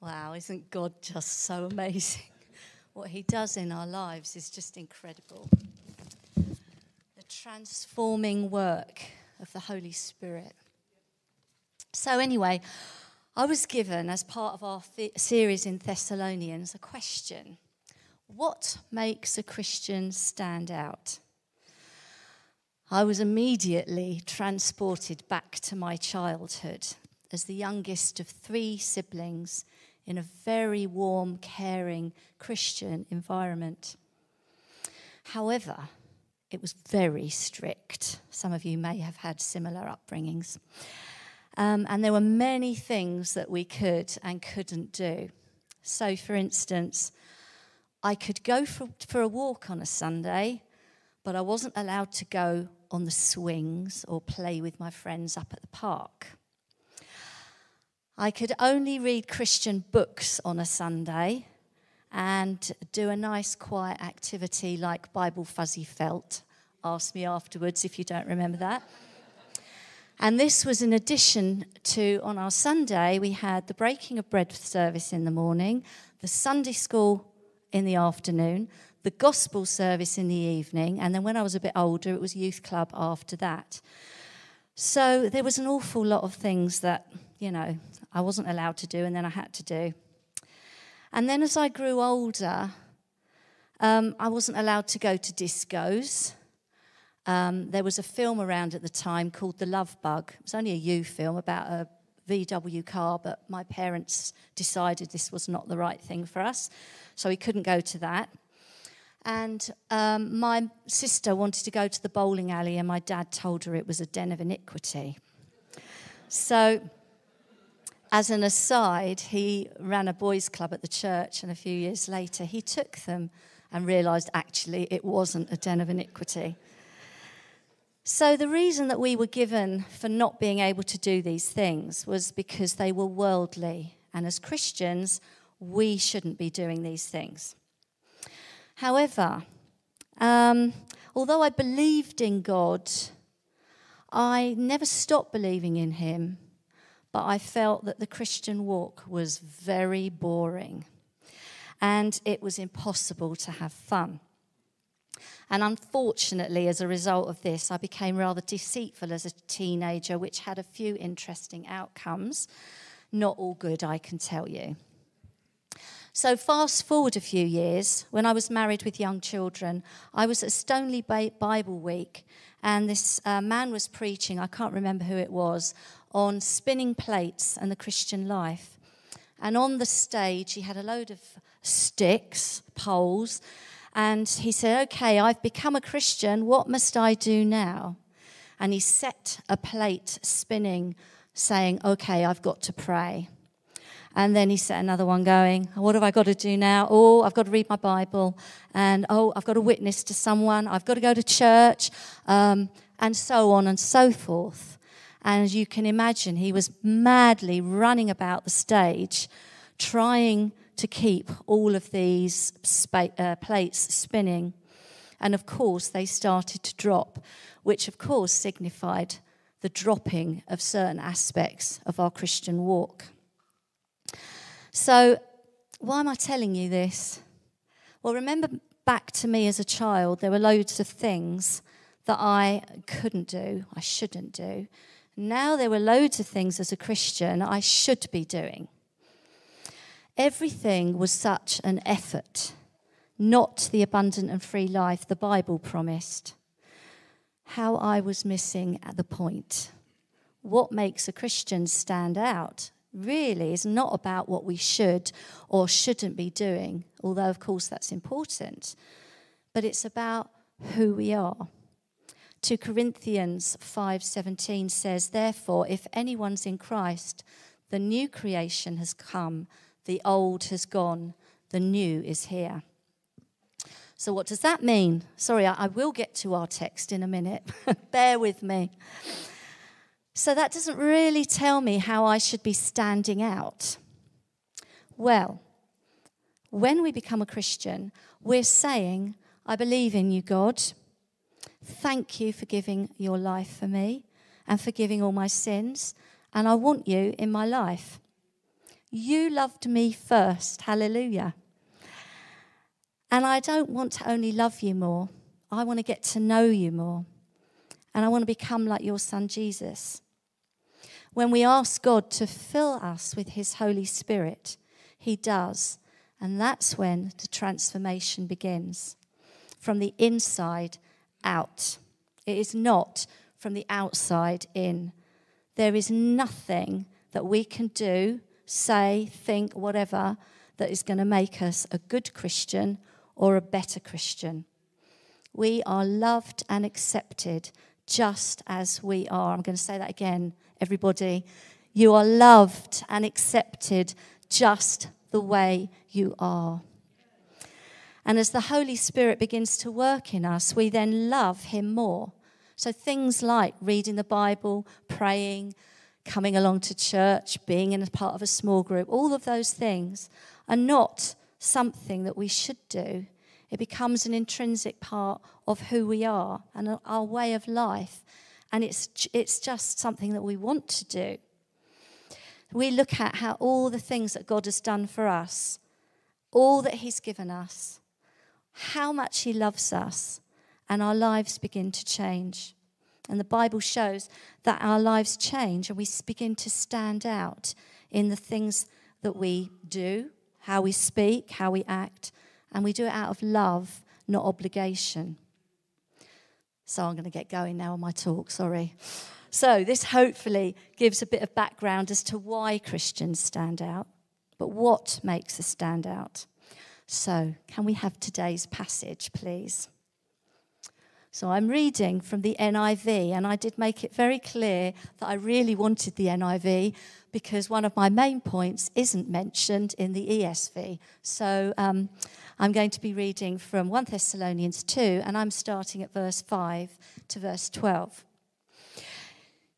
Wow, isn't God just so amazing? What He does in our lives is just incredible. The transforming work of the Holy Spirit. So, anyway, I was given, as part of our th- series in Thessalonians, a question What makes a Christian stand out? I was immediately transported back to my childhood as the youngest of three siblings in a very warm, caring Christian environment. However, it was very strict. Some of you may have had similar upbringings. Um, and there were many things that we could and couldn't do. So, for instance, I could go for, for a walk on a Sunday, but I wasn't allowed to go on the swings or play with my friends up at the park. I could only read Christian books on a Sunday and do a nice quiet activity like Bible Fuzzy Felt. Ask me afterwards if you don't remember that. And this was in addition to, on our Sunday, we had the breaking of bread service in the morning, the Sunday school in the afternoon, the gospel service in the evening, and then when I was a bit older, it was youth club after that. So there was an awful lot of things that, you know, I wasn't allowed to do and then I had to do. And then as I grew older, um, I wasn't allowed to go to discos. Um, there was a film around at the time called The Love Bug. It was only a U film about a VW car, but my parents decided this was not the right thing for us, so we couldn't go to that. And um, my sister wanted to go to the bowling alley, and my dad told her it was a den of iniquity. So as an aside, he ran a boys' club at the church, and a few years later, he took them and realized actually it wasn't a den of iniquity. So, the reason that we were given for not being able to do these things was because they were worldly. And as Christians, we shouldn't be doing these things. However, um, although I believed in God, I never stopped believing in Him but I felt that the Christian walk was very boring and it was impossible to have fun. And unfortunately, as a result of this, I became rather deceitful as a teenager, which had a few interesting outcomes. Not all good, I can tell you. So, fast forward a few years, when I was married with young children, I was at Stoneleigh Bible Week, and this uh, man was preaching, I can't remember who it was, on spinning plates and the Christian life. And on the stage, he had a load of sticks, poles, and he said, Okay, I've become a Christian. What must I do now? And he set a plate spinning, saying, Okay, I've got to pray. And then he set another one going, What have I got to do now? Oh, I've got to read my Bible. And oh, I've got to witness to someone. I've got to go to church. Um, and so on and so forth. And as you can imagine, he was madly running about the stage, trying to keep all of these spa- uh, plates spinning. And of course, they started to drop, which of course signified the dropping of certain aspects of our Christian walk. So, why am I telling you this? Well, remember back to me as a child, there were loads of things that I couldn't do, I shouldn't do, now there were loads of things as a Christian I should be doing. Everything was such an effort, not the abundant and free life the Bible promised. How I was missing at the point. What makes a Christian stand out really is not about what we should or shouldn't be doing, although, of course, that's important, but it's about who we are. 2 Corinthians 5:17 says, "Therefore, if anyone's in Christ, the new creation has come, the old has gone, the new is here." So, what does that mean? Sorry, I, I will get to our text in a minute. Bear with me. So, that doesn't really tell me how I should be standing out. Well, when we become a Christian, we're saying, I believe in you, God. Thank you for giving your life for me and forgiving all my sins. And I want you in my life. You loved me first. Hallelujah. And I don't want to only love you more, I want to get to know you more. And I want to become like your son Jesus. When we ask God to fill us with his Holy Spirit, he does. And that's when the transformation begins from the inside out. It is not from the outside in. There is nothing that we can do, say, think, whatever, that is going to make us a good Christian or a better Christian. We are loved and accepted just as we are. I'm going to say that again, everybody. You are loved and accepted just the way you are. And as the Holy Spirit begins to work in us, we then love Him more. So things like reading the Bible, praying, coming along to church, being in a part of a small group, all of those things are not something that we should do. It becomes an intrinsic part of who we are and our way of life. And it's, it's just something that we want to do. We look at how all the things that God has done for us, all that He's given us, how much He loves us, and our lives begin to change. And the Bible shows that our lives change and we begin to stand out in the things that we do, how we speak, how we act, and we do it out of love, not obligation. So I'm going to get going now on my talk, sorry. So, this hopefully gives a bit of background as to why Christians stand out, but what makes us stand out. So, can we have today's passage, please? So I'm reading from the NIV, and I did make it very clear that I really wanted the NIV because one of my main points isn't mentioned in the ESV. So um, I'm going to be reading from 1 Thessalonians 2, and I'm starting at verse 5 to verse 12.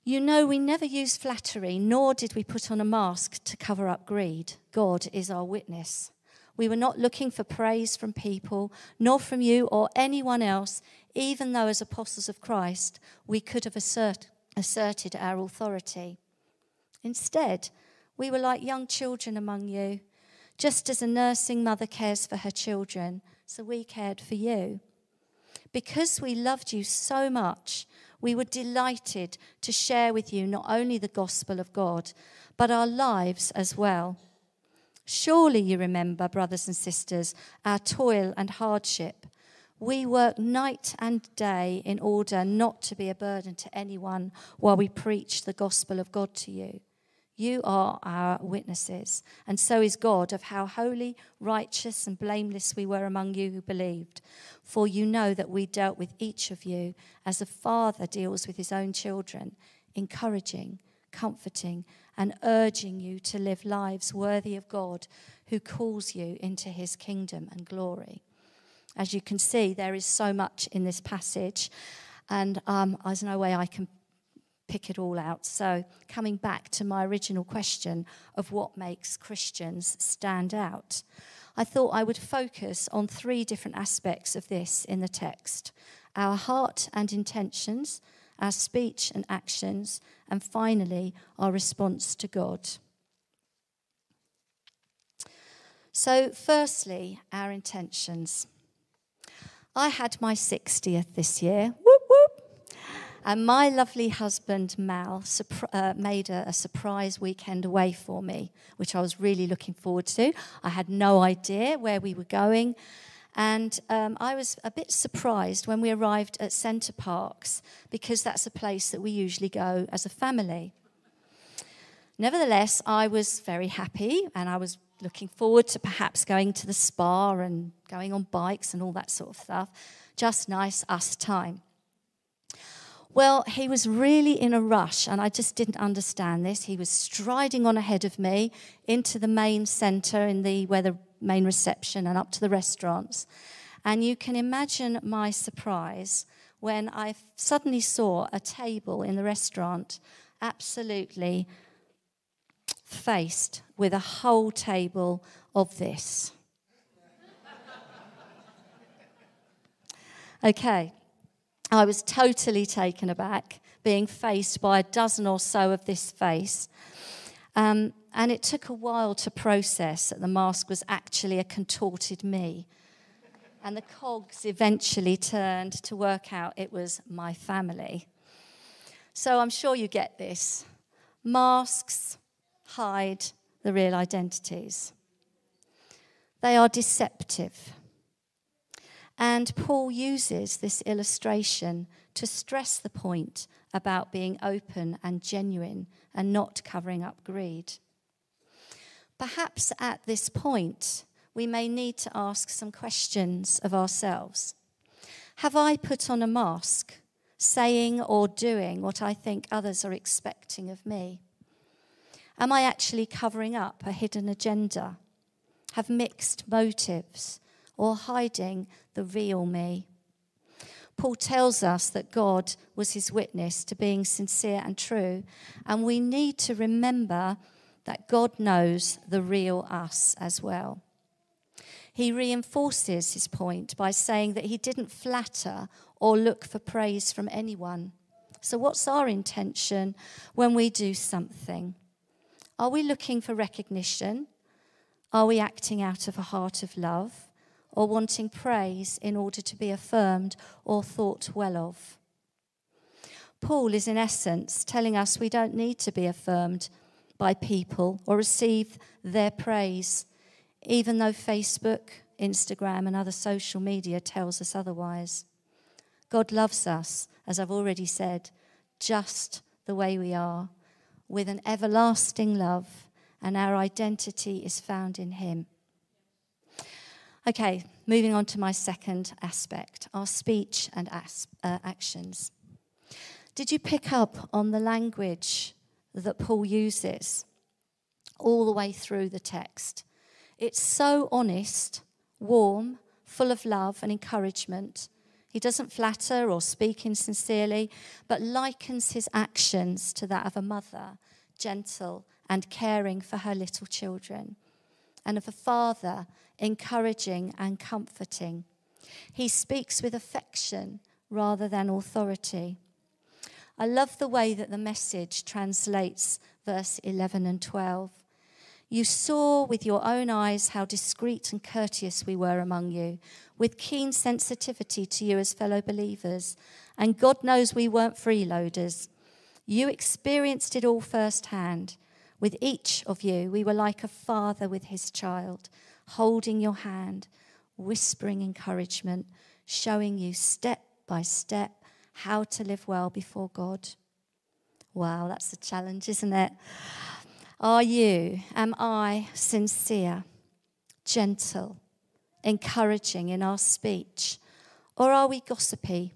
You know, we never used flattery, nor did we put on a mask to cover up greed. God is our witness. We were not looking for praise from people, nor from you or anyone else, even though, as apostles of Christ, we could have assert, asserted our authority. Instead, we were like young children among you, just as a nursing mother cares for her children, so we cared for you. Because we loved you so much, we were delighted to share with you not only the gospel of God, but our lives as well. Surely you remember, brothers and sisters, our toil and hardship. We work night and day in order not to be a burden to anyone while we preach the gospel of God to you. You are our witnesses, and so is God, of how holy, righteous, and blameless we were among you who believed. For you know that we dealt with each of you as a father deals with his own children, encouraging, comforting, and urging you to live lives worthy of God who calls you into his kingdom and glory. As you can see, there is so much in this passage, and um, there's no way I can pick it all out. So, coming back to my original question of what makes Christians stand out, I thought I would focus on three different aspects of this in the text our heart and intentions, our speech and actions, and finally, our response to God. So, firstly, our intentions. I had my 60th this year. Whoop, whoop. And my lovely husband, Mal, uh, made a, a, surprise weekend away for me, which I was really looking forward to. I had no idea where we were going. And um, I was a bit surprised when we arrived at Center Parcs because that's a place that we usually go as a family. Nevertheless, I was very happy and I was looking forward to perhaps going to the spa and going on bikes and all that sort of stuff. Just nice us time. Well, he was really in a rush, and I just didn't understand this. He was striding on ahead of me into the main centre in the where the main reception and up to the restaurants. And you can imagine my surprise when I suddenly saw a table in the restaurant absolutely faced with a whole table of this. Okay, I was totally taken aback being faced by a dozen or so of this face. Um, and it took a while to process that the mask was actually a contorted me. And the cogs eventually turned to work out it was my family. So I'm sure you get this. Masks hide the real identities, they are deceptive. And Paul uses this illustration to stress the point about being open and genuine and not covering up greed. Perhaps at this point, we may need to ask some questions of ourselves. Have I put on a mask, saying or doing what I think others are expecting of me? Am I actually covering up a hidden agenda? Have mixed motives or hiding the real me? Paul tells us that God was his witness to being sincere and true, and we need to remember that God knows the real us as well. He reinforces his point by saying that he didn't flatter or look for praise from anyone. So, what's our intention when we do something? Are we looking for recognition? Are we acting out of a heart of love or wanting praise in order to be affirmed or thought well of? Paul is, in essence, telling us we don't need to be affirmed by people or receive their praise, even though Facebook, Instagram, and other social media tells us otherwise. God loves us, as I've already said, just the way we are, with an everlasting love, and our identity is found in Him. Okay, moving on to my second aspect our speech and uh, actions. Did you pick up on the language that Paul uses all the way through the text. It's so honest, warm, full of love and encouragement. He doesn't flatter or speak insincerely, but likens his actions to that of a mother, gentle and caring for her little children, and of a father, encouraging and comforting. He speaks with affection rather than authority. I love the way that the message translates verse 11 and 12. You saw with your own eyes how discreet and courteous we were among you, with keen sensitivity to you as fellow believers. And God knows we weren't freeloaders. You experienced it all firsthand. With each of you, we were like a father with his child, holding your hand, whispering encouragement, showing you step by step how to live well before God. Wow, that's a challenge, isn't it? Are you, am I sincere, gentle, encouraging in our speech? Or are we gossipy,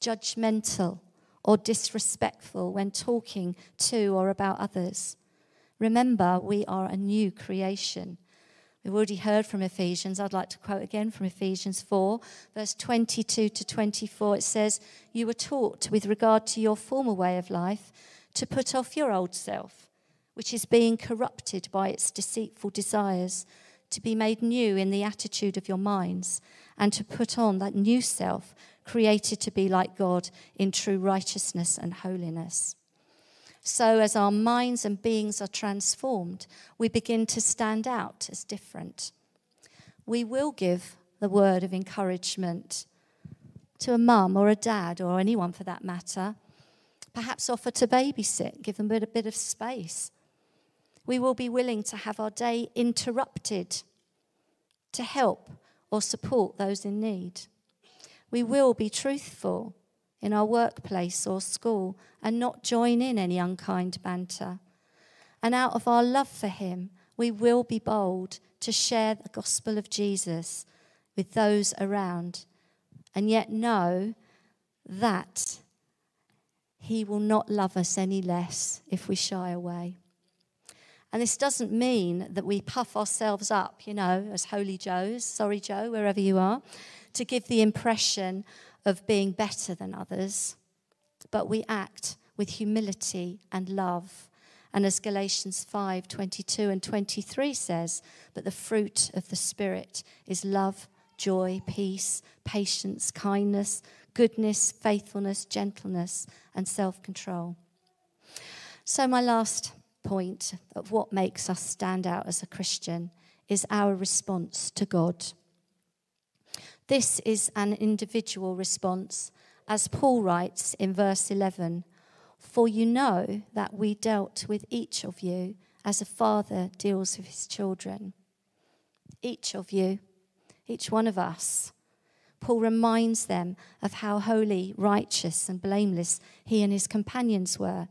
judgmental, or disrespectful when talking to or about others? Remember, we are a new creation. We've already heard from Ephesians. I'd like to quote again from Ephesians 4, verse 22 to 24. It says, You were taught with regard to your former way of life to put off your old self, which is being corrupted by its deceitful desires, to be made new in the attitude of your minds, and to put on that new self, created to be like God in true righteousness and holiness. So, as our minds and beings are transformed, we begin to stand out as different. We will give the word of encouragement to a mum or a dad or anyone for that matter. Perhaps offer to babysit, give them a bit, of space. We will be willing to have our day interrupted to help or support those in need. We will be truthful in our workplace or school and not join in any unkind banter. And out of our love for Him, we will be bold to share the gospel of Jesus with those around, and yet know that He will not love us any less if we shy away. And this doesn't mean that we puff ourselves up, you know, as Holy Joes, sorry Joe, wherever you are, to give the impression of being better than others, but we act with humility and love. And as Galatians 5 22 and 23 says, but the fruit of the Spirit is love, joy, peace, patience, kindness, goodness, faithfulness, gentleness, and self control. So, my last point of what makes us stand out as a Christian is our response to God. This is an individual response, as Paul writes in verse 11 For you know that we dealt with each of you as a father deals with his children. Each of you, each one of us. Paul reminds them of how holy, righteous, and blameless he and his companions were.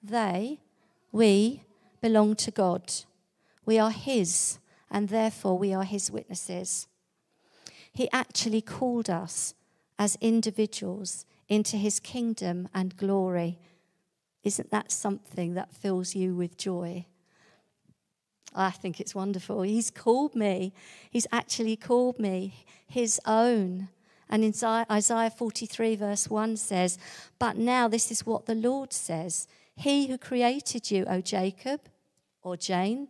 They, we, belong to God. We are his, and therefore we are his witnesses. He actually called us as individuals into his kingdom and glory. Isn't that something that fills you with joy? I think it's wonderful. He's called me. He's actually called me his own. And in Isaiah 43, verse 1 says, But now this is what the Lord says He who created you, O Jacob, or Jane,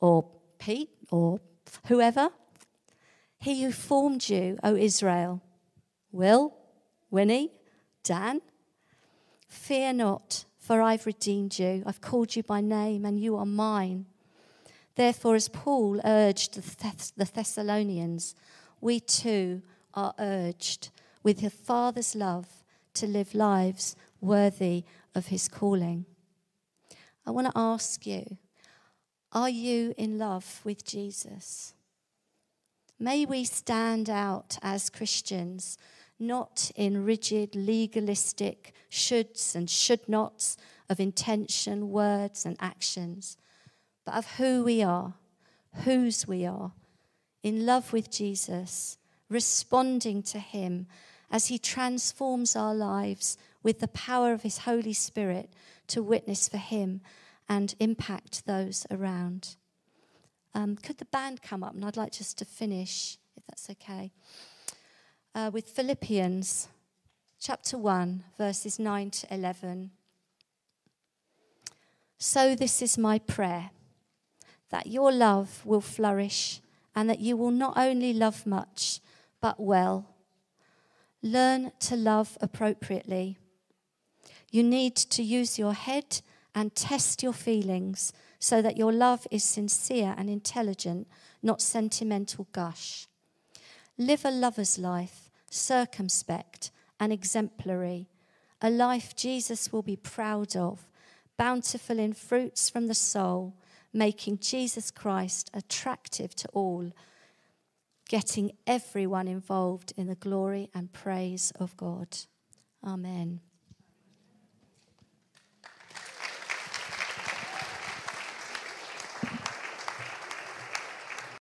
or Pete, or whoever, he who formed you, O Israel, Will, Winnie, Dan, fear not for I've redeemed you. I've called you by name, and you are mine. Therefore, as Paul urged the Thessalonians, we too are urged with the Father's love to live lives worthy of his calling. I want to ask you are you in love with Jesus? May we stand out as Christians not in rigid, legalistic shoulds and should nots of intention, words, and actions, but of who we are, whose we are, in love with Jesus, responding to Him as He transforms our lives with the power of His Holy Spirit to witness for Him and impact those around. Um, could the band come up? And I'd like just to finish, if that's okay uh, with Philippians chapter 1, verses 9 to 11. So, this is my prayer that your love will flourish and that you will not only love much, but well. Learn to love appropriately. You need to use your head and test your feelings so that your love is sincere and intelligent, not sentimental gush. Live a lover's life circumspect, and exemplary, a life Jesus will be proud of, bountiful in fruits from the soul, making Jesus Christ attractive to all, getting everyone involved in the glory and praise of God. Amen.